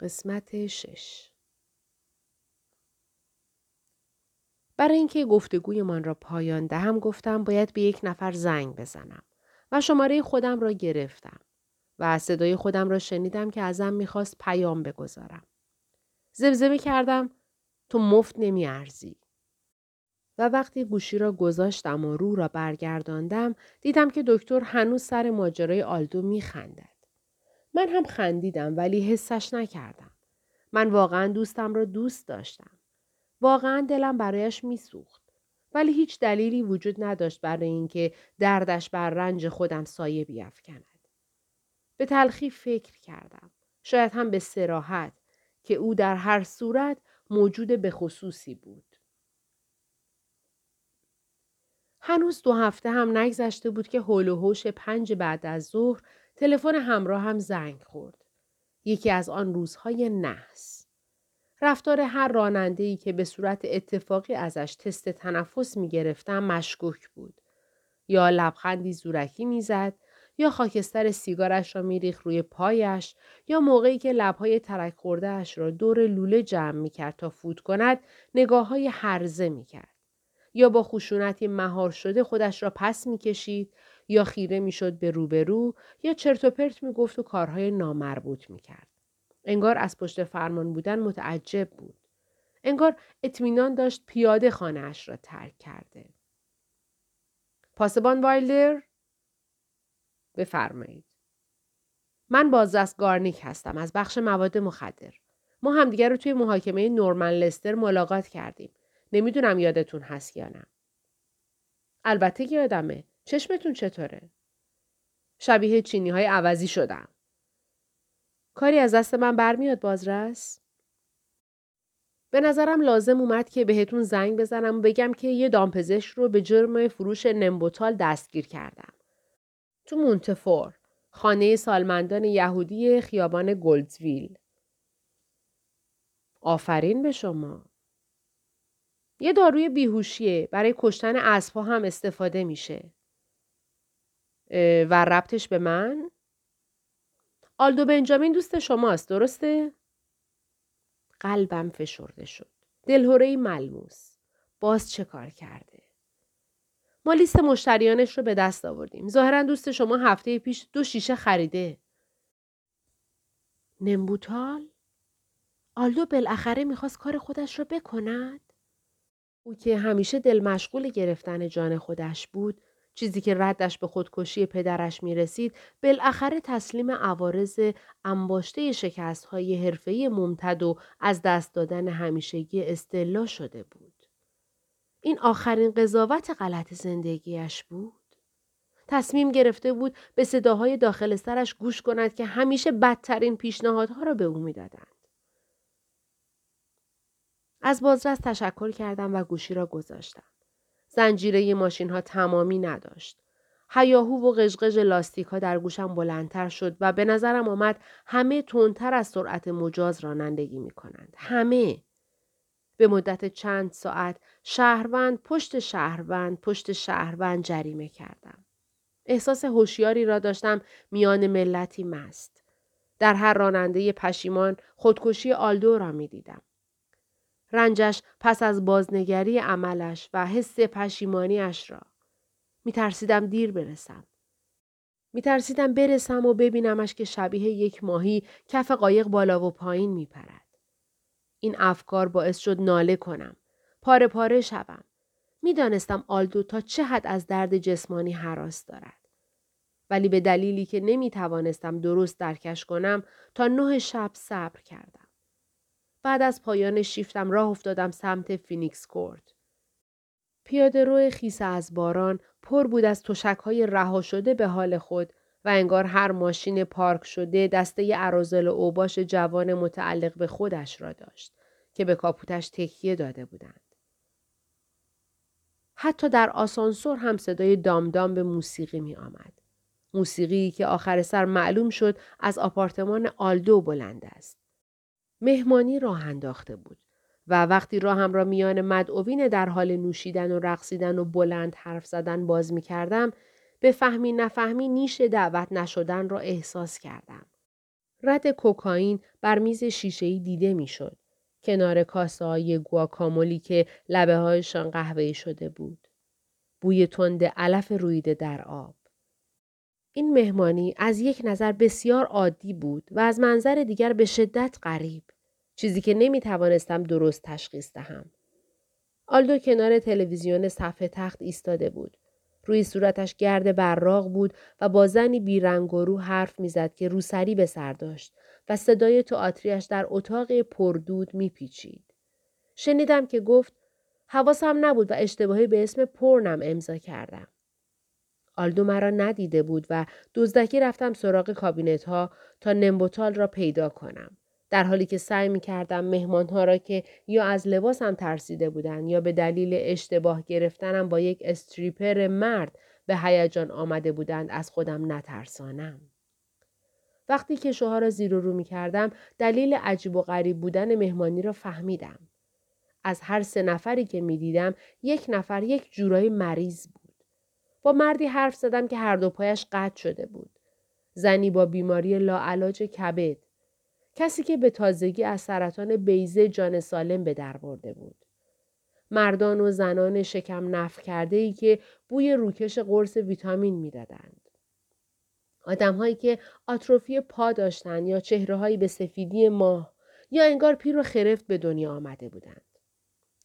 قسمت شش برای اینکه گفتگویمان را پایان دهم گفتم باید به یک نفر زنگ بزنم و شماره خودم را گرفتم و صدای خودم را شنیدم که ازم می‌خواست پیام بگذارم. زمزمه کردم تو مفت نمیارزی. و وقتی گوشی را گذاشتم و رو را برگرداندم دیدم که دکتر هنوز سر ماجرای آلدو میخندد. من هم خندیدم ولی حسش نکردم. من واقعا دوستم را دوست داشتم. واقعا دلم برایش میسوخت. ولی هیچ دلیلی وجود نداشت برای اینکه دردش بر رنج خودم سایه بیافکند. به تلخی فکر کردم. شاید هم به سراحت که او در هر صورت موجود به خصوصی بود. هنوز دو هفته هم نگذشته بود که هول و هوش پنج بعد از ظهر تلفن همراه هم زنگ خورد. یکی از آن روزهای نحس. رفتار هر راننده که به صورت اتفاقی ازش تست تنفس می گرفتم مشکوک بود. یا لبخندی زورکی می‌زد یا خاکستر سیگارش را میریخ روی پایش یا موقعی که لبهای ترک خورده را دور لوله جمع می‌کرد تا فوت کند نگاه های هرزه می‌کرد. یا با خشونتی مهار شده خودش را پس می‌کشید یا خیره می‌شد به روبرو یا چرت و پرت می‌گفت و کارهای نامربوط می‌کرد. انگار از پشت فرمان بودن متعجب بود. انگار اطمینان داشت پیاده خانهاش را ترک کرده. پاسبان وایلدر بفرمایید. من بازرس گارنیک هستم از بخش مواد مخدر. ما همدیگر رو توی محاکمه نورمن لستر ملاقات کردیم. نمی‌دونم یادتون هست یا نه. البته یادمه. چشمتون چطوره؟ شبیه چینی های عوضی شدم. کاری از دست من برمیاد بازرس؟ به نظرم لازم اومد که بهتون زنگ بزنم و بگم که یه دامپزشک رو به جرم فروش نمبوتال دستگیر کردم. تو مونتفور، خانه سالمندان یهودی خیابان گلدزویل. آفرین به شما. یه داروی بیهوشیه برای کشتن اسبها هم استفاده میشه. و ربطش به من؟ آلدو بنجامین دوست شماست درسته؟ قلبم فشرده شد. دلهورهی ملموس. باز چه کار کرده؟ ما لیست مشتریانش رو به دست آوردیم. ظاهرا دوست شما هفته پیش دو شیشه خریده. نمبوتال؟ آلدو بالاخره می‌خواست کار خودش رو بکند؟ او که همیشه دل مشغول گرفتن جان خودش بود چیزی که ردش به خودکشی پدرش می رسید بالاخره تسلیم عوارض انباشته شکست های حرفه‌ای ممتد و از دست دادن همیشگی استلا شده بود. این آخرین قضاوت غلط زندگیش بود. تصمیم گرفته بود به صداهای داخل سرش گوش کند که همیشه بدترین پیشنهادها را به او می‌دادند. از بازرس تشکر کردم و گوشی را گذاشتم. زنجیره ماشین ها تمامی نداشت. هیاهو و قشقش لاستیک ها در گوشم بلندتر شد و به نظرم آمد همه تندتر از سرعت مجاز رانندگی می کنند. همه. به مدت چند ساعت شهروند پشت شهروند پشت شهروند جریمه کردم. احساس هوشیاری را داشتم میان ملتی مست. در هر راننده پشیمان خودکشی آلدو را می دیدم. رنجش پس از بازنگری عملش و حس پشیمانیش را. می ترسیدم دیر برسم. می ترسیدم برسم و ببینمش که شبیه یک ماهی کف قایق بالا و پایین می پرد. این افکار باعث شد ناله کنم. پاره پاره شوم. می‌دانستم آلدو تا چه حد از درد جسمانی هراس دارد. ولی به دلیلی که نمی توانستم درست درکش کنم تا نه شب صبر کردم. بعد از پایان شیفتم راه افتادم سمت فینیکس کورت. پیاده روی خیس از باران پر بود از تشک های رها شده به حال خود و انگار هر ماشین پارک شده دسته اراذل اوباش جوان متعلق به خودش را داشت که به کاپوتش تکیه داده بودند. حتی در آسانسور هم صدای دامدام به موسیقی می آمد. موسیقی که آخر سر معلوم شد از آپارتمان آلدو بلند است. مهمانی راه انداخته بود و وقتی راهم را میان مدعوین در حال نوشیدن و رقصیدن و بلند حرف زدن باز می کردم به فهمی نفهمی نیش دعوت نشدن را احساس کردم. رد کوکائین بر میز شیشه‌ای دیده می‌شد. کنار کاسه های گواکامولی که لبه هایشان قهوه‌ای شده بود. بوی تند علف رویده در آب. این مهمانی از یک نظر بسیار عادی بود و از منظر دیگر به شدت غریب. چیزی که نمی توانستم درست تشخیص دهم. آلدو کنار تلویزیون صفحه تخت ایستاده بود. روی صورتش گرد براق بود و با زنی بیرنگ و رو حرف می‌زد که روسری به سر داشت و صدای تئاتریش در اتاق پردود میپیچید. شنیدم که گفت حواسم نبود و اشتباهی به اسم پرنم امضا کردم. آلدو مرا ندیده بود و دزدکی رفتم سراغ کابینت ها تا نمبوتال را پیدا کنم. در حالی که سعی می کردم مهمان ها را که یا از لباسم ترسیده بودند یا به دلیل اشتباه گرفتنم با یک استریپر مرد به هیجان آمده بودند از خودم نترسانم. وقتی که شوها را زیر و رو می کردم دلیل عجیب و غریب بودن مهمانی را فهمیدم. از هر سه نفری که می دیدم یک نفر یک جورایی مریض بود. با مردی حرف زدم که هر دو پایش قطع شده بود. زنی با بیماری لاعلاج کبد. کسی که به تازگی از سرطان بیزه جان سالم به در برده بود. مردان و زنان شکم نفخ کرده ای که بوی روکش قرص ویتامین می‌دادند. آدمهایی که آتروفی پا داشتند یا چهرههایی به سفیدی ماه یا انگار پیر و خرفت به دنیا آمده بودند.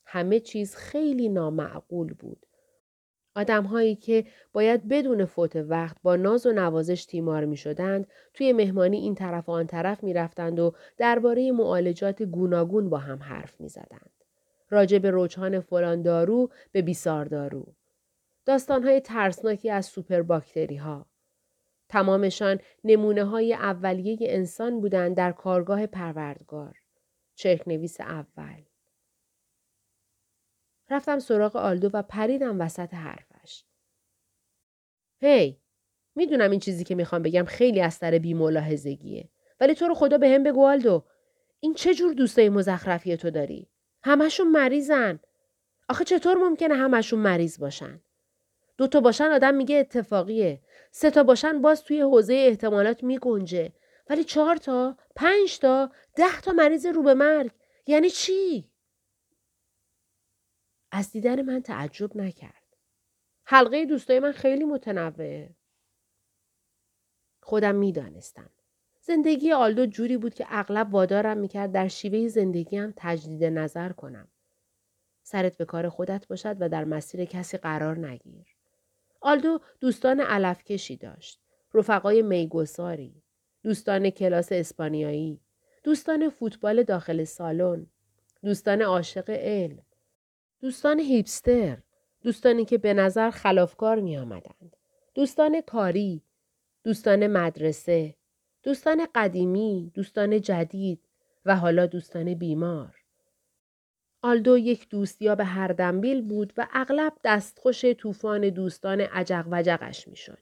همه چیز خیلی نامعقول بود. آدمهایی که باید بدون فوت وقت با ناز و نوازش تیمار می شدند توی مهمانی این طرف و آن طرف می رفتند و درباره معالجات گوناگون با هم حرف می زدند. راجع به روچان فلان دارو به بیسار دارو. داستانهای ترسناکی از سوپر باکتری ها. تمامشان نمونه های اولیه انسان بودند در کارگاه پروردگار. چرک نویس اول. رفتم سراغ آلدو و پریدم وسط حرفش. هی می‌دونم این چیزی که می‌خوام بگم خیلی از سر بیملاحظگیه ولی تو رو خدا به هم بگو آلدو. این چه جور دوستای مزخرفی تو داری؟ همشون مریضن. آخه چطور ممکنه همشون مریض باشن؟ دو تا باشن آدم میگه اتفاقیه. سه تا باشن باز توی حوزه احتمالات میگنجه. ولی چهار تا پنج تا ده تا مریض رو به مرگ. یعنی چی؟ از دیدن من تعجب نکرد. حلقه دوستای من خیلی متنوعه. خودم می‌دانستم. زندگی آلدو جوری بود که اغلب وادارم می‌کرد در شیوه زندگیم تجدید نظر کنم. سرت به کار خودت باشد و در مسیر کسی قرار نگیر. آلدو دوستان علف کشی داشت. رفقای میگساری. دوستان کلاس اسپانیایی. دوستان فوتبال داخل سالن. دوستان عاشق علم. دوستان هیپستر، دوستانی که به نظر خلافکار می آمدند. دوستان کاری، دوستان مدرسه، دوستان قدیمی، دوستان جدید و حالا دوستان بیمار. آلدو یک دوست به هر دنبیل بود و اغلب دستخوش طوفان دوستان عجق و جقش می شد.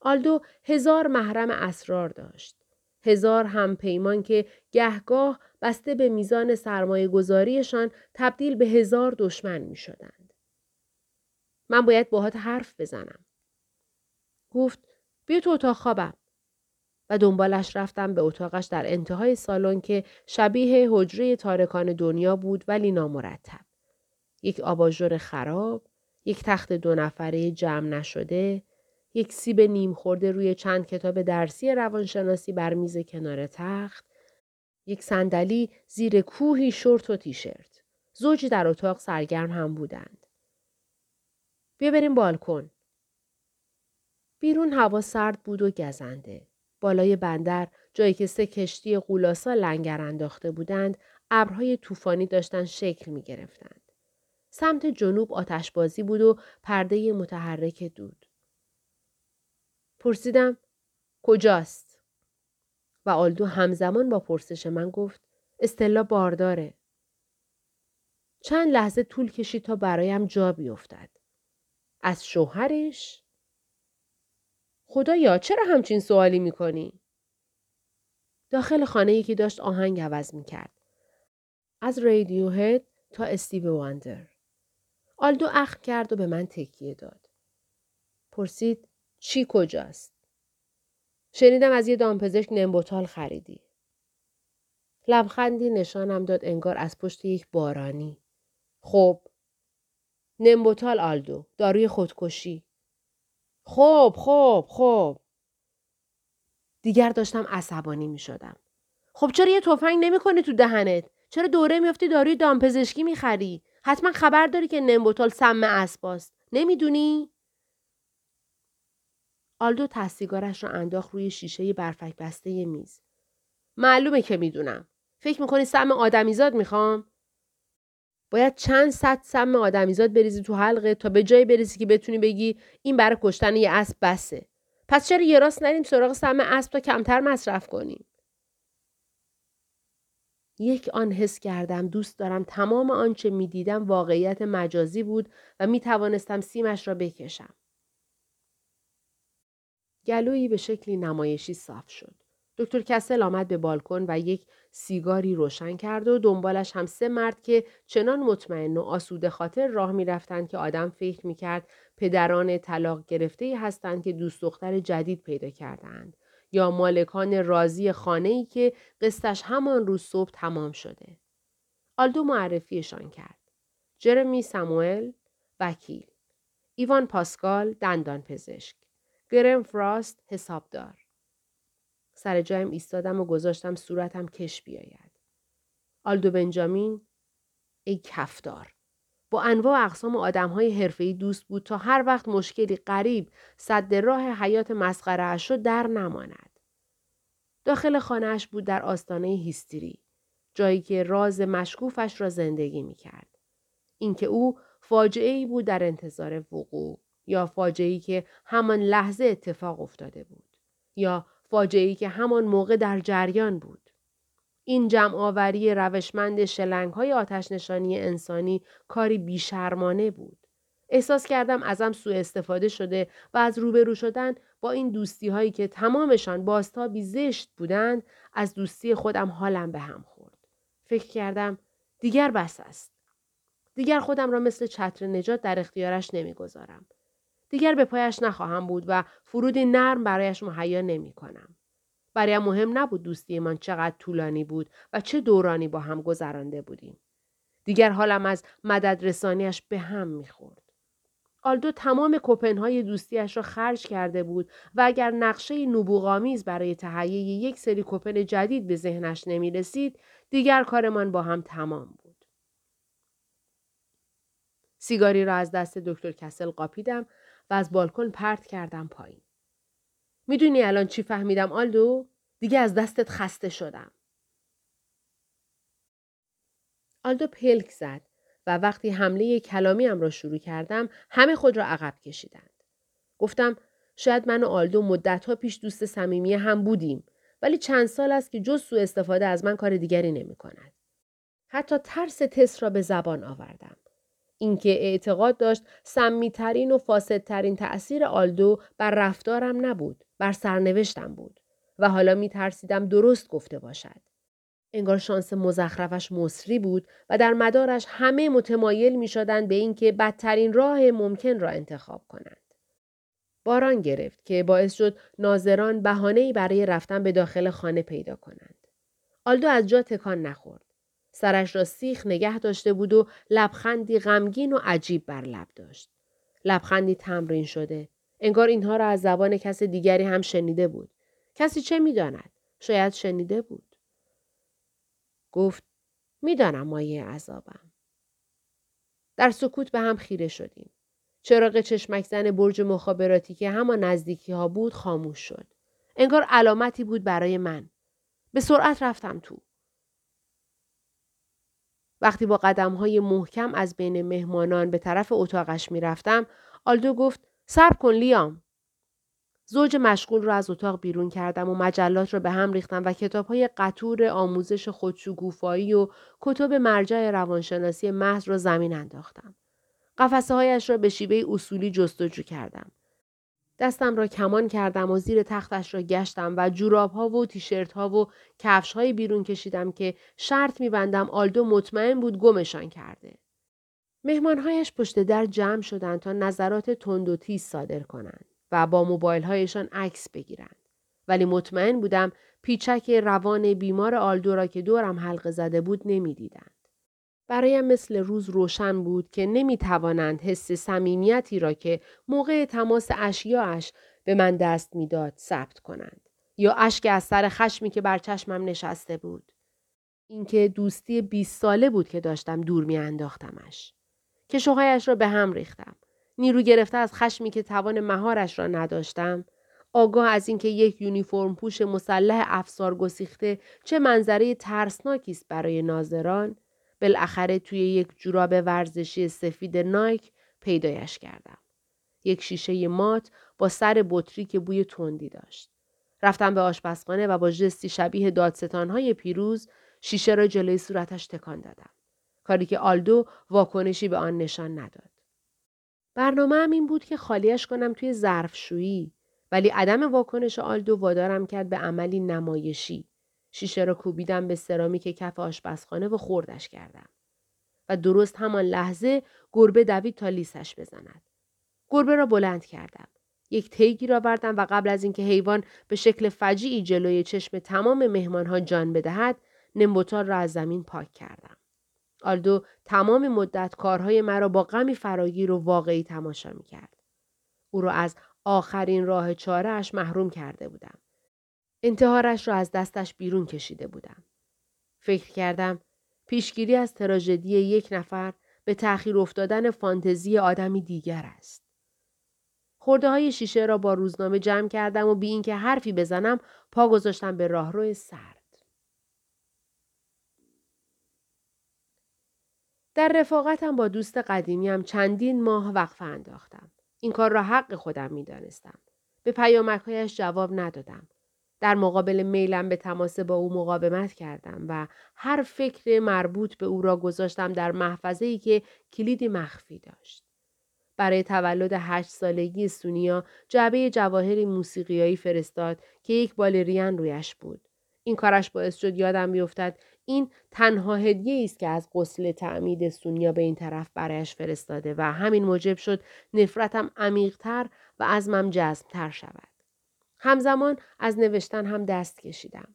آلدو هزار محرم اسرار داشت. هزار هم پیمان که گهگاه بسته به میزان سرمایه گذاریشان تبدیل به هزار دشمن می شدند. من باید باهات حرف بزنم. گفت بیا تو اتاق خوابم. و دنبالش رفتم به اتاقش در انتهای سالن که شبیه حجره تارکان دنیا بود ولی نامرتب. یک آباژور خراب، یک تخت دو نفره جمع نشده، یک سیب نیم خورده روی چند کتاب درسی روانشناسی بر میز کنار تخت، یک صندلی زیر کوهی شورت و تیشرت. زوجی در اتاق سرگرم هم بودند. بیا بریم بالکن. بیرون هوا سرد بود و گزنده. بالای بندر جایی که سه کشتی قولاسا لنگر انداخته بودند ابرهای طوفانی داشتن شکل می گرفتند. سمت جنوب آتشبازی بود و پرده متحرک دود. پرسیدم کجاست؟ و آلدو همزمان با پرسش من گفت استلا بارداره. چند لحظه طول کشید تا برایم جا بیفتد. از شوهرش؟ خدایا چرا همچین سوالی می‌کنی؟ داخل خانه یکی داشت آهنگ عوض می‌کرد. از رادیو تا استیو واندر. آلدو اخ کرد و به من تکیه داد. پرسید چی کجاست؟ شنیدم از یه دامپزشک نمبوتال خریدی. لبخندی نشانم داد انگار از پشت یک بارانی. خب. نمبوتال آلدو. داروی خودکشی. خب خب خب. دیگر داشتم عصبانی می شدم. خب چرا یه تفنگ نمی‌کنی تو دهنت؟ چرا دوره میافتی داروی دامپزشکی می‌خری؟ حتما خبر داری که نمبوتال سم اسباست. نمی‌دونی؟ آلدو تستیگارش را انداخت روی شیشه برفک بسته میز. معلومه که می‌دونم. فکر می‌کنی سم آدمیزاد می‌خوام؟ باید چند صد سم آدمیزاد بریزی تو حلقه تا به جایی برسی که بتونی بگی این برای کشتن یه اسب بسه. پس چرا یه راست نریم سراغ سم اسب تا کمتر مصرف کنیم؟ یک آن حس کردم دوست دارم تمام آنچه می دیدم واقعیت مجازی بود و می توانستم سیمش را بکشم. گلویی به شکلی نمایشی صاف شد. دکتر کسل آمد به بالکن و یک سیگاری روشن کرد و دنبالش هم سه مرد که چنان مطمئن و آسوده خاطر راه می رفتند که آدم فکر می کرد پدران طلاق گرفته هستند که دوست دختر جدید پیدا کردند یا مالکان راضی خانه ای که قسطش همان روز صبح تمام شده. آلدو معرفیشان کرد. جرمی ساموئل وکیل. ایوان پاسکال دندان پزشک. گرم فراست حسابدار. سر جایم ایستادم و گذاشتم صورتم کش بیاید. آلدو بنجامین ای کفدار. با انواع اقسام آدم های حرفه‌ای دوست بود تا هر وقت مشکلی قریب صد راه حیات مسخره شد در نماند. داخل خانهش بود در آستانه هیستری. جایی که راز مشکوفش را زندگی می کرد. اینکه او فاجعه ای بود در انتظار وقوع یا فاجعه ای که همان لحظه اتفاق افتاده بود یا فاجعه ای که همان موقع در جریان بود. این جمع آوری روشمند شلنگ های آتش نشانی انسانی کاری بیشرمانه بود. احساس کردم ازم سوء استفاده شده و از روبرو شدن با این دوستی هایی که تمامشان بازتابی زشت بودند از دوستی خودم حالم به هم خورد. فکر کردم دیگر بس است. دیگر خودم را مثل چتر نجات در اختیارش نمی‌گذارم. دیگر به پایش نخواهم بود و فرودی نرم برایش مهیا نمی کنم. برایم مهم نبود دوستیمان چقدر طولانی بود و چه دورانی با هم گذرانده بودیم. دیگر حالم از مدد رسانیش به هم می‌خورد. آلدو تمام کپنهای دوستیش را خرج کرده بود و اگر نقشه نبوغامیز برای تهیه یک سری کپن جدید به ذهنش نمی رسید دیگر کارمان با هم تمام بود. سیگاری را از دست دکتر کسل قاپیدم و از بالکن پرت کردم پایین. می‌دونی الان چی فهمیدم آلدو؟ دیگه از دستت خسته شدم. آلدو پلک زد و وقتی حمله کلامیم را شروع کردم همه خود را عقب کشیدند. گفتم شاید من و آلدو مدتها پیش دوست صمیمی هم بودیم ولی چند سال است که جز سوء استفاده از من کار دیگری نمی کند. حتی ترس تست را به زبان آوردم. اینکه اعتقاد داشت سمیترین و فاسدترین تأثیر آلدو بر رفتارم نبود بر سرنوشتم بود و حالا می ترسیدم درست گفته باشد. انگار شانس مزخرفش مصری بود و در مدارش همه متمایل می شدند به اینکه بدترین راه ممکن را انتخاب کنند. باران گرفت که باعث شد ناظران بهانه‌ای برای رفتن به داخل خانه پیدا کنند. آلدو از جا تکان نخورد. سرش را سیخ نگه داشته بود و لبخندی غمگین و عجیب بر لب داشت. لبخندی تمرین شده. انگار اینها را از زبان کس دیگری هم شنیده بود. کسی چه می‌داند؟ شاید شنیده بود. گفت می‌دانم مایه عذابم. در سکوت به هم خیره شدیم. چراغ چشمک زن برج مخابراتی که همان نزدیکی ها بود خاموش شد. انگار علامتی بود برای من. به سرعت رفتم تو. وقتی با قدم های محکم از بین مهمانان به طرف اتاقش می رفتم، آلدو گفت صبر کن لیام. زوج مشغول را از اتاق بیرون کردم و مجلات را به هم ریختم و کتاب های قطور آموزش خودشگوفایی و کتب مرجع روانشناسی محض را زمین انداختم. قفسه هایش را به شیوه اصولی جستجو کردم. دستم را کمان کردم و زیر تختش را گشتم و جوراب ها و تیشرت ها و کفش های بیرون کشیدم که شرط میبندم آلدو مطمئن بود گمشان کرده. مهمانهایش پشت در جمع شدند تا نظرات تند و تیز صادر کنند و با موبایل هایشان عکس بگیرند ولی مطمئن بودم پیچک روان بیمار آلدو را که دورم حلقه زده بود نمی‌دیدند. برایم مثل روز روشن بود که نمی توانند حس صمیمیتی را که موقع تماس اشیاش به من دست می‌داد ثبت کنند. یا اشک از سر خشمی که بر چشمم نشسته بود. اینکه دوستی 20 ساله بود که داشتم دور میانداختمش. که شوهایش را به هم ریختم. نیرو گرفته از خشمی که توان مهارش را نداشتم. آگاه از اینکه یک یونیفرم پوش مسلح افسار گسیخته چه منظره ترسناکی است برای ناظران بالاخره توی یک جوراب ورزشی سفید نایک پیدایش کردم. یک شیشه مات با سر بطری که بوی تندی داشت. رفتم به آشپزخانه و با جستی شبیه دادستانهای پیروز شیشه را جلوی صورتش تکان دادم. کاری که آلدو واکنشی به آن نشان نداد. برنامه هم این بود که خالیش کنم توی ظرفشویی ولی عدم واکنش آلدو وادارم کرد به عملی نمایشی. شیشه را کوبیدم به سرامیک کف آشپزخانه و خوردش کردم. و درست همان لحظه گربه دوید تا لیسش بزند. گربه را بلند کردم. یک تیگی را بردم و قبل از اینکه حیوان به شکل فجیعی جلوی چشم تمام مهمانها جان بدهد نمبوتار را از زمین پاک کردم. آلدو تمام مدت کارهای مرا با غمی فراگیر و واقعی تماشا می کرد. او را از آخرین راه چارهش محروم کرده بودم. انتحارش را از دستش بیرون کشیده بودم. فکر کردم پیشگیری از تراژدی یک نفر به تأخیر افتادن فانتزی آدمی دیگر است. خورده های شیشه را با روزنامه جمع کردم و بی اینکه حرفی بزنم پا گذاشتم به راهرو سرد. در رفاقتم با دوست قدیمیم چندین ماه وقفه انداختم. این کار را حق خودم می دانستم. به پیامکهایش جواب ندادم. در مقابل میلم به تماس با او مقاومت کردم و هر فکر مربوط به او را گذاشتم در محفظه ای که کلیدی مخفی داشت. برای تولد هشت سالگی سونیا جعبه جواهری موسیقیایی فرستاد که یک بالرین رویش بود. این کارش باعث شد یادم بیفتد این تنها هدیه است که از قسل تعمید سونیا به این طرف برایش فرستاده و همین موجب شد نفرتم عمیقتر و ازمم جزمتر شود. همزمان از نوشتن هم دست کشیدم.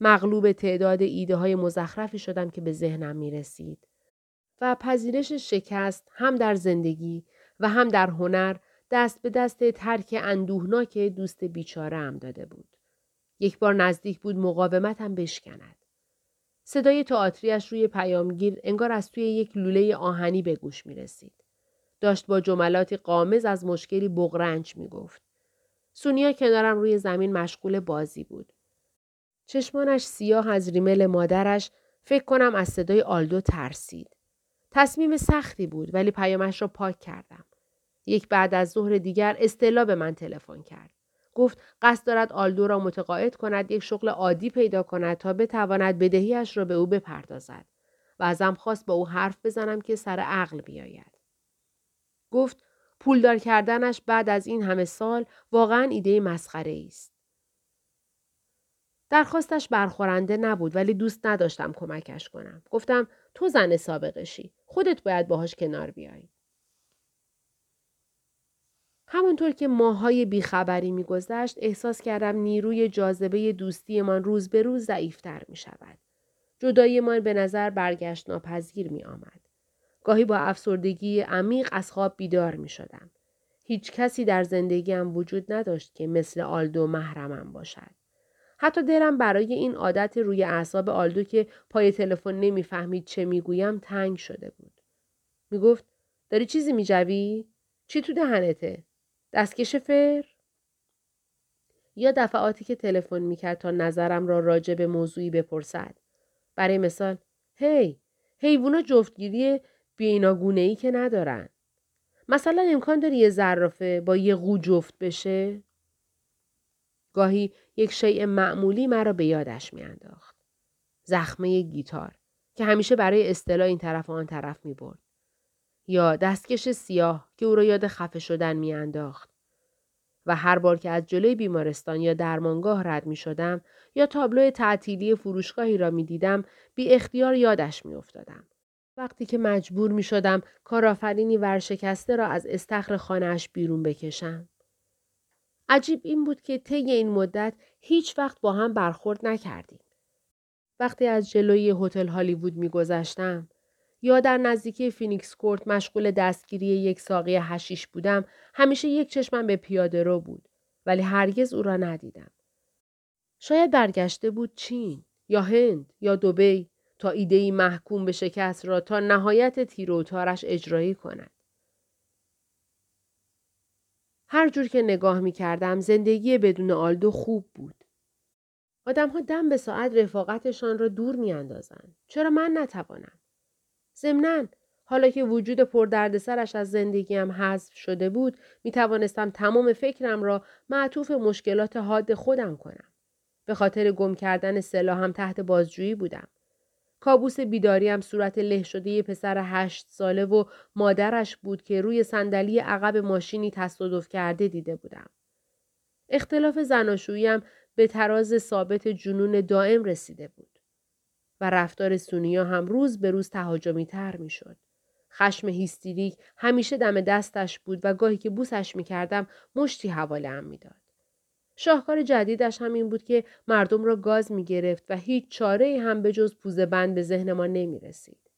مغلوب تعداد ایده های مزخرفی شدم که به ذهنم می رسید. و پذیرش شکست هم در زندگی و هم در هنر دست به دست ترک اندوهناک دوست بیچاره هم داده بود. یک بار نزدیک بود مقاومتم بشکند. صدای تئاتریش روی پیامگیر انگار از توی یک لوله آهنی به گوش می رسید. داشت با جملاتی قامز از مشکلی بغرنج می گفت. سونیا کنارم روی زمین مشغول بازی بود. چشمانش سیاه از ریمل مادرش فکر کنم از صدای آلدو ترسید. تصمیم سختی بود ولی پیامش را پاک کردم. یک بعد از ظهر دیگر استلا به من تلفن کرد. گفت قصد دارد آلدو را متقاعد کند یک شغل عادی پیدا کند تا بتواند بدهیش را به او بپردازد و ازم خواست با او حرف بزنم که سر عقل بیاید. گفت پولدار کردنش بعد از این همه سال واقعا ایده مسخره است. درخواستش برخورنده نبود ولی دوست نداشتم کمکش کنم. گفتم تو زن سابقشی. خودت باید باهاش کنار بیایی. همونطور که ماهای بیخبری میگذشت احساس کردم نیروی جاذبه دوستیمان روز به روز ضعیفتر می شود. جداییمان به نظر برگشت ناپذیر می آمد. گاهی با افسردگی عمیق از خواب بیدار می شدم. هیچ کسی در زندگیم وجود نداشت که مثل آلدو محرمم باشد. حتی دلم برای این عادت روی اعصاب آلدو که پای تلفن نمی‌فهمید چه می‌گویم تنگ شده بود. می‌گفت داری چیزی میجوی؟ چی تو دهنته؟ دستکش فر؟ یا دفعاتی که تلفن می‌کرد تا نظرم را راجع به موضوعی بپرسد. برای مثال هی حیوونا جفتگیری بیناگونه ای که ندارن. مثلا امکان داری یه ظرافه با یه قو جفت بشه؟ گاهی یک شیء معمولی مرا به یادش میانداخت. زخمه گیتار که همیشه برای اصطلاح این طرف و آن طرف می برد. یا دستکش سیاه که او را یاد خفه شدن میانداخت. و هر بار که از جلوی بیمارستان یا درمانگاه رد می شدم یا تابلو تعطیلی فروشگاهی را می دیدم بی اختیار یادش می افتادم. وقتی که مجبور می شدم کارآفرینی ورشکسته را از استخر خانهاش بیرون بکشم. عجیب این بود که طی این مدت هیچ وقت با هم برخورد نکردیم. وقتی از جلوی هتل هالیوود میگذشتم یا در نزدیکی فینیکس کورت مشغول دستگیری یک ساقی هشیش بودم همیشه یک چشمم به پیاده رو بود ولی هرگز او را ندیدم. شاید برگشته بود چین یا هند یا دوبی تا ایدهی محکوم به شکست را تا نهایت تیروتارش اجرایی کند. هر جور که نگاه می کردم زندگی بدون آلدو خوب بود. آدم ها دم به ساعت رفاقتشان را دور می اندازن. چرا من نتوانم؟ ضمناً حالا که وجود پردردسرش از زندگیم حذف شده بود می توانستم تمام فکرم را معطوف مشکلات حاد خودم کنم. به خاطر گم کردن سلاحم تحت بازجویی بودم. کابوس بیداریم صورت له شده پسر هشت ساله و مادرش بود که روی صندلی عقب ماشینی تصادف کرده دیده بودم. اختلاف زناشوییم به تراز ثابت جنون دائم رسیده بود. و رفتار سونیا هم روز به روز تهاجمی تر می شد. خشم هیستریک همیشه دم دستش بود و گاهی که بوسش می کردم مشتی حواله هم می داد. شاهکار جدیدش هم این بود که مردم را گاز می گرفت و هیچ چاره هم به جز پوزه بند به ذهن ما نمی رسید.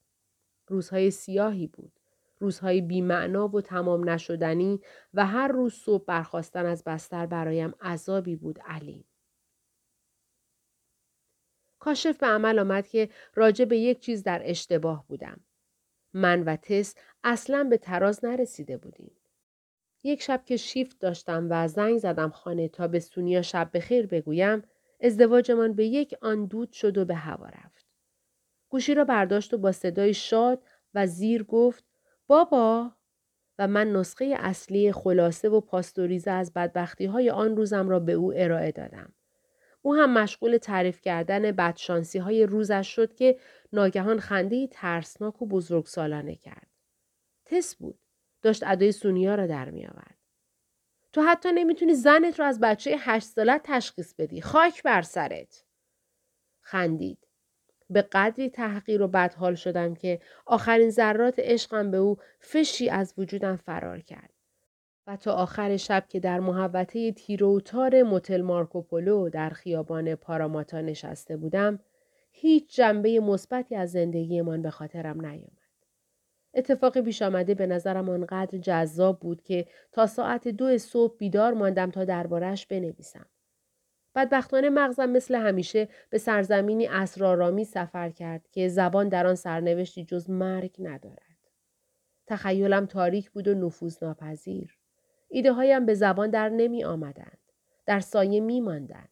روزهای سیاهی بود. روزهای بیمعنا و تمام نشدنی و هر روز صبح برخواستن از بستر برایم عذابی بود علیم. کاشف به عمل آمد که راجع به یک چیز در اشتباه بودم. من و تس اصلا به تراز نرسیده بودیم. یک شب که شیفت داشتم و زنگ زدم خانه تا به سونیا شب بخیر بگویم ازدواجمان به یک آن دود شد و به هوا رفت. گوشی را برداشت و با صدای شاد و زیر گفت بابا و من نسخه اصلی خلاصه و پاستوریزه از بدبختی های آن روزم را به او ارائه دادم. او هم مشغول تعریف کردن بدشانسی های روزش شد که ناگهان خنده ترسناک و بزرگسالانه کرد. تس بود. داشت ادای سونیا را در می آورد. تو حتی نمی‌تونی زنت رو از بچه هشت سالت تشخیص بدی. خاک بر سرت. خندید. به قدری تحقیر و بدحال شدم که آخرین ذرات عشقم به او فشی از وجودم فرار کرد. و تا آخر شب که در محوطه تیروتار موتل مارکوپولو در خیابان پاراماتا نشسته بودم هیچ جنبه مثبتی از زندگیمان به خاطرم نیامد. اتفاقی پیش آمده به نظرم آنقدر جذاب بود که تا ساعت دو صبح بیدار ماندم تا دربارهش بنویسم. بدبختانه مغزم مثل همیشه به سرزمینی اسرارآمی سفر کرد که زبان در آن سرنوشتی جز مرگ ندارد. تخیلم تاریک بود و نفوذ ناپذیر. ایده هایم به زبان در نمی آمدند. در سایه می ماندند.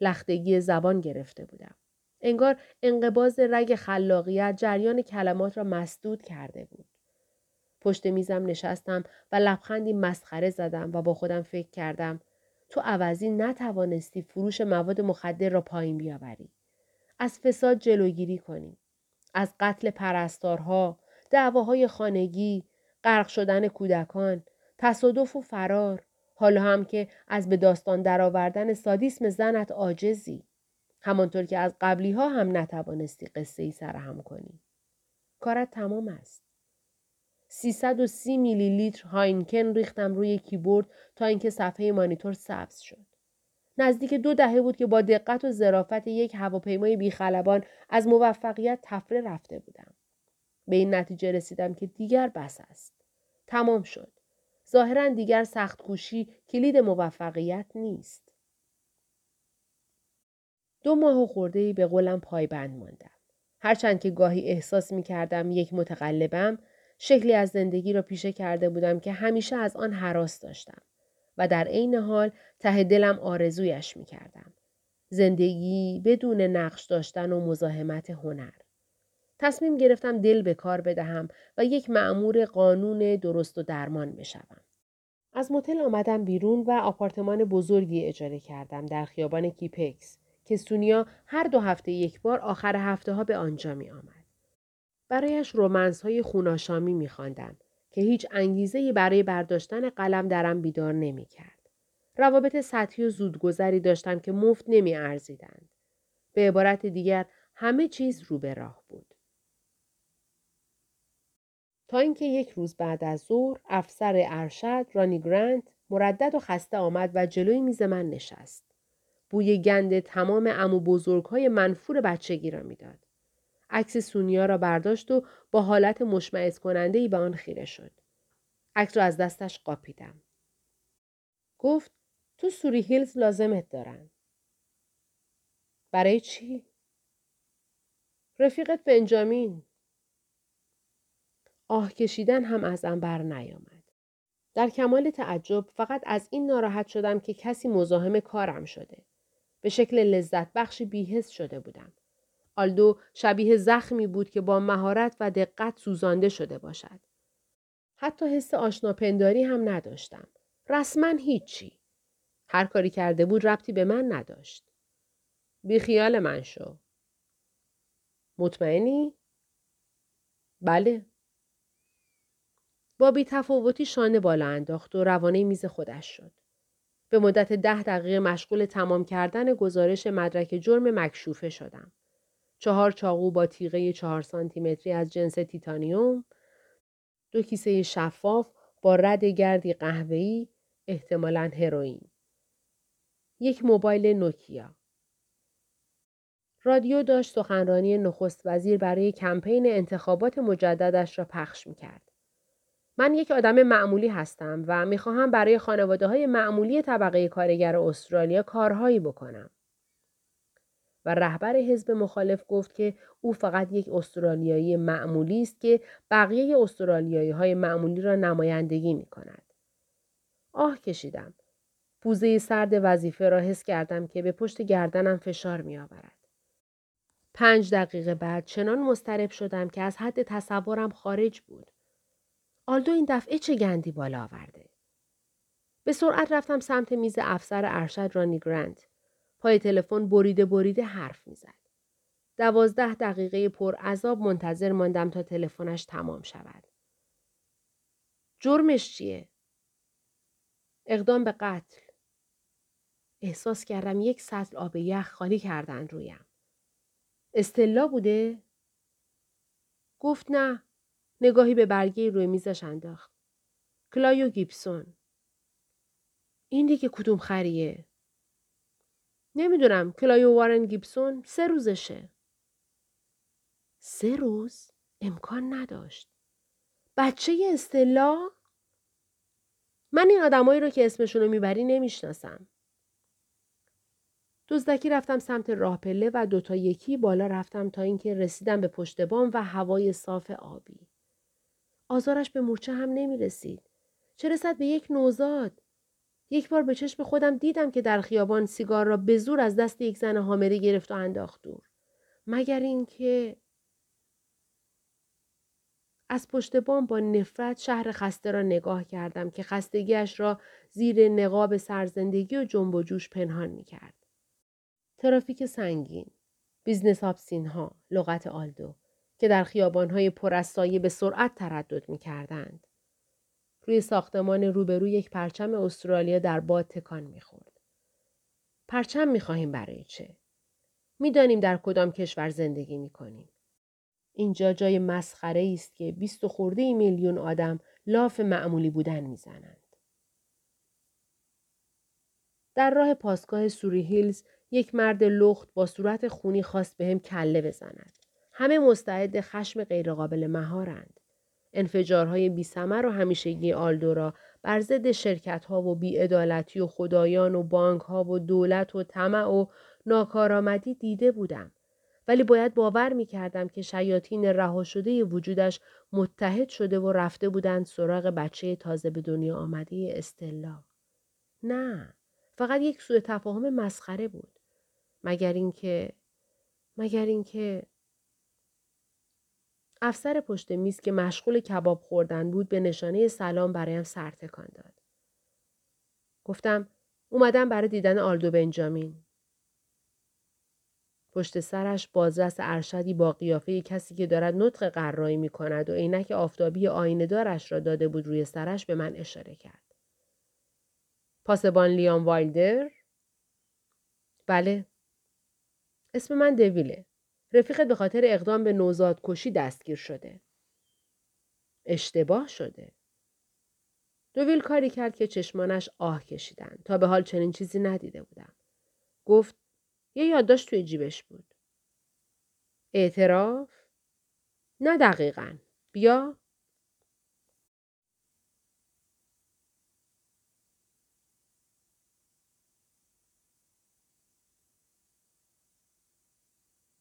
لختگی زبان گرفته بودم. انگار انقباز رگ خلاقیت جریان کلمات را مسدود کرده بود. پشت میزم نشستم و لبخندی مسخره زدم و با خودم فکر کردم تو عوضی نتوانستی فروش مواد مخدر را پایین بیاوری. از فساد جلوگیری کنی. از قتل پرستارها، دعواهای خانگی، غرق شدن کودکان، تصادف و فرار، حالا هم که از به داستان درآوردن سادیسم زنت عاجزی. همانطور که از قبلی ها هم نتوانستی قصه ای سرهم کنی. کارت تمام است. 330 میلی لیتر هاینکن ریختم روی کیبورد تا اینکه صفحه مانیتور سبز شد. نزدیک دو دهه بود که با دقت و ظرافت یک هواپیمای بیخلبان از موفقیت تفره رفته بودم. به این نتیجه رسیدم که دیگر بس است. تمام شد. ظاهرا دیگر سخت کوشی کلید موفقیت نیست. دو ماه و خورده به قولم پایبند ماندم. هرچند که گاهی احساس می کردم یک متقلبم شکلی از زندگی را پیشه کرده بودم که همیشه از آن حراس داشتم و در عین حال ته دلم آرزویش می کردم. زندگی بدون نقش داشتن و مزاحمت هنر. تصمیم گرفتم دل به کار بدهم و یک معمور قانون درست و درمان بشوم. از متل آمدم بیرون و آپارتمان بزرگی اجاره کردم در خیابان کیپکس که سونیا هر دو هفته یک بار آخر هفته ها به آنجا می آمد. برایش رومنس های خوناشامی می خواندم که هیچ انگیزه برای برداشتن قلم درم بیدار نمی کرد. روابط سطحی و زودگذری داشتم که مفت نمی ارزیدند. به عبارت دیگر همه چیز رو به راه بود. تا اینکه یک روز بعد از ظهر افسر ارشد رانی گرانت مردد و خسته آمد و جلوی میز من نشست. بوی گند تمام امو بزرگ های منفور بچگی را می‌داد. عکس سونیا را برداشت و با حالت مشمعز کننده ای به آن خیره شد. عکس را از دستش قاپیدم. گفت تو سوری هیلز لازمت دارن. برای چی؟ رفیقت بنجامین. آه کشیدن هم از بر نیامد. در کمال تعجب فقط از این ناراحت شدم که کسی مزاحم کارم شده. به شکل لذت بخشی بیهست شده بودم. آلدو شبیه زخمی بود که با مهارت و دقت سوزانده شده باشد. حتی حس آشناپنداری هم نداشتم. رسما هیچی. هر کاری کرده بود ربطی به من نداشت. بی خیال من شو. مطمئنی؟ بله. با بی تفاوتی شانه بالا انداخت و روانه میز خودش شد. به مدت ده دقیقه مشغول تمام کردن گزارش مدرک جرم مکشوفه شدم. چهار چاقو با تیغه چهار سانتیمتری از جنس تیتانیوم، دو کیسه شفاف با رد گردی قهوه‌ای، احتمالاً هروئین. یک موبایل نوکیا. رادیو داشت سخنرانی نخست وزیر برای کمپین انتخابات مجددش را پخش می کرد. من یک آدم معمولی هستم و می‌خواهم برای خانواده های معمولی طبقه کارگر استرالیا کارهایی بکنم. و رهبر حزب مخالف گفت که او فقط یک استرالیایی معمولی است که بقیه استرالیایی های معمولی را نمایندگی می کند. آه کشیدم. پوزه سرد وظیفه را حس کردم که به پشت گردنم فشار می آورد. پنج دقیقه بعد چنان مسترب شدم که از حد تصورم خارج بود. آلدو این دفعه چه گندی بالا آورده؟ به سرعت رفتم سمت میز افسر ارشد رانی گرانت. پای تلفن بریده بریده حرف می‌زد. دوازده دقیقه پر عذاب منتظر ماندم تا تلفنش تمام شود. جرمش چیه؟ اقدام به قتل. احساس کردم یک سطل آب یخ خالی کردن رویم. استلا بوده؟ گفت نه. نگاهی به برگه روی میزش انداخت. کلایو گیبسون. این دیگه کدوم خریه؟ نمی‌دونم کلایو وارن گیبسون سه روزشه. سه روز؟ امکان نداشت. بچه استلا؟ من این آدمایی رو که اسمشون رو می‌بری نمی‌شناسم. دزدکی رفتم سمت راه پله و دوتا یکی بالا رفتم تا اینکه رسیدم به پشت بام و هوای صاف آبی. آزارش به مورچه هم نمی رسید. چه رسد به یک نوزاد؟ یک بار به چشم خودم دیدم که در خیابان سیگار را به زور از دست یک زن حامله گرفت و انداخت دور. مگر اینکه از پشت بام با نفرت شهر خسته را نگاه کردم که خستگیش را زیر نقاب سرزندگی و جنب و جوش پنهان می کرد. ترافیک سنگین، بیزنس آبسین ها، لغت آلدو که در خیابانهای پر از سایه به سرعت تردد می کردند. روی ساختمان روبرو یک پرچم استرالیا در باد تکان می‌خورد. پرچم می‌خواهیم برای چه؟ می‌دانیم در کدام کشور زندگی می‌کنیم. اینجا جای مسخره است که بیست خورده میلیون آدم لاف معمولی بودن می‌زنند. در راه پاسگاه سوری هیلز یک مرد لخت با صورت خونی خواست بهم کله بزند. همه مستعد خشم غیرقابل مهارند. انفجارهای بیسمر و همیشگی آلدورا بر ضد شرکت ها و بیعدالتی و خدایان و بانک ها و دولت و طمع و ناکارآمدی دیده بودم. ولی باید باور می کردم که شیاطین رها شده وجودش متحد شده و رفته بودند سراغ بچه تازه به دنیا آمده استلا. نه، فقط یک سوء تفاهم مسخره بود. مگر اینکه مگر اینکه افسر پشت میز که مشغول کباب خوردن بود به نشانه سلام برایم سر تکان داد. گفتم اومدم برای دیدن آلدو بنجامین. پشت سرش بازرس ارشدی با قیافه کسی که دارد نطق قرایی می کند و عینک آفتابی آینه دارش را داده بود روی سرش به من اشاره کرد. پاسبان لیام وایلدر؟ بله. اسم من دویله. رفیقت به خاطر اقدام به نوزاد کشی دستگیر شده. اشتباه شده. دویل کاری کرد که چشمانش آه کشیدن تا به حال چنین چیزی ندیده بودم. گفت یه یادداشت توی جیبش بود. اعتراف؟ نه دقیقا. بیا.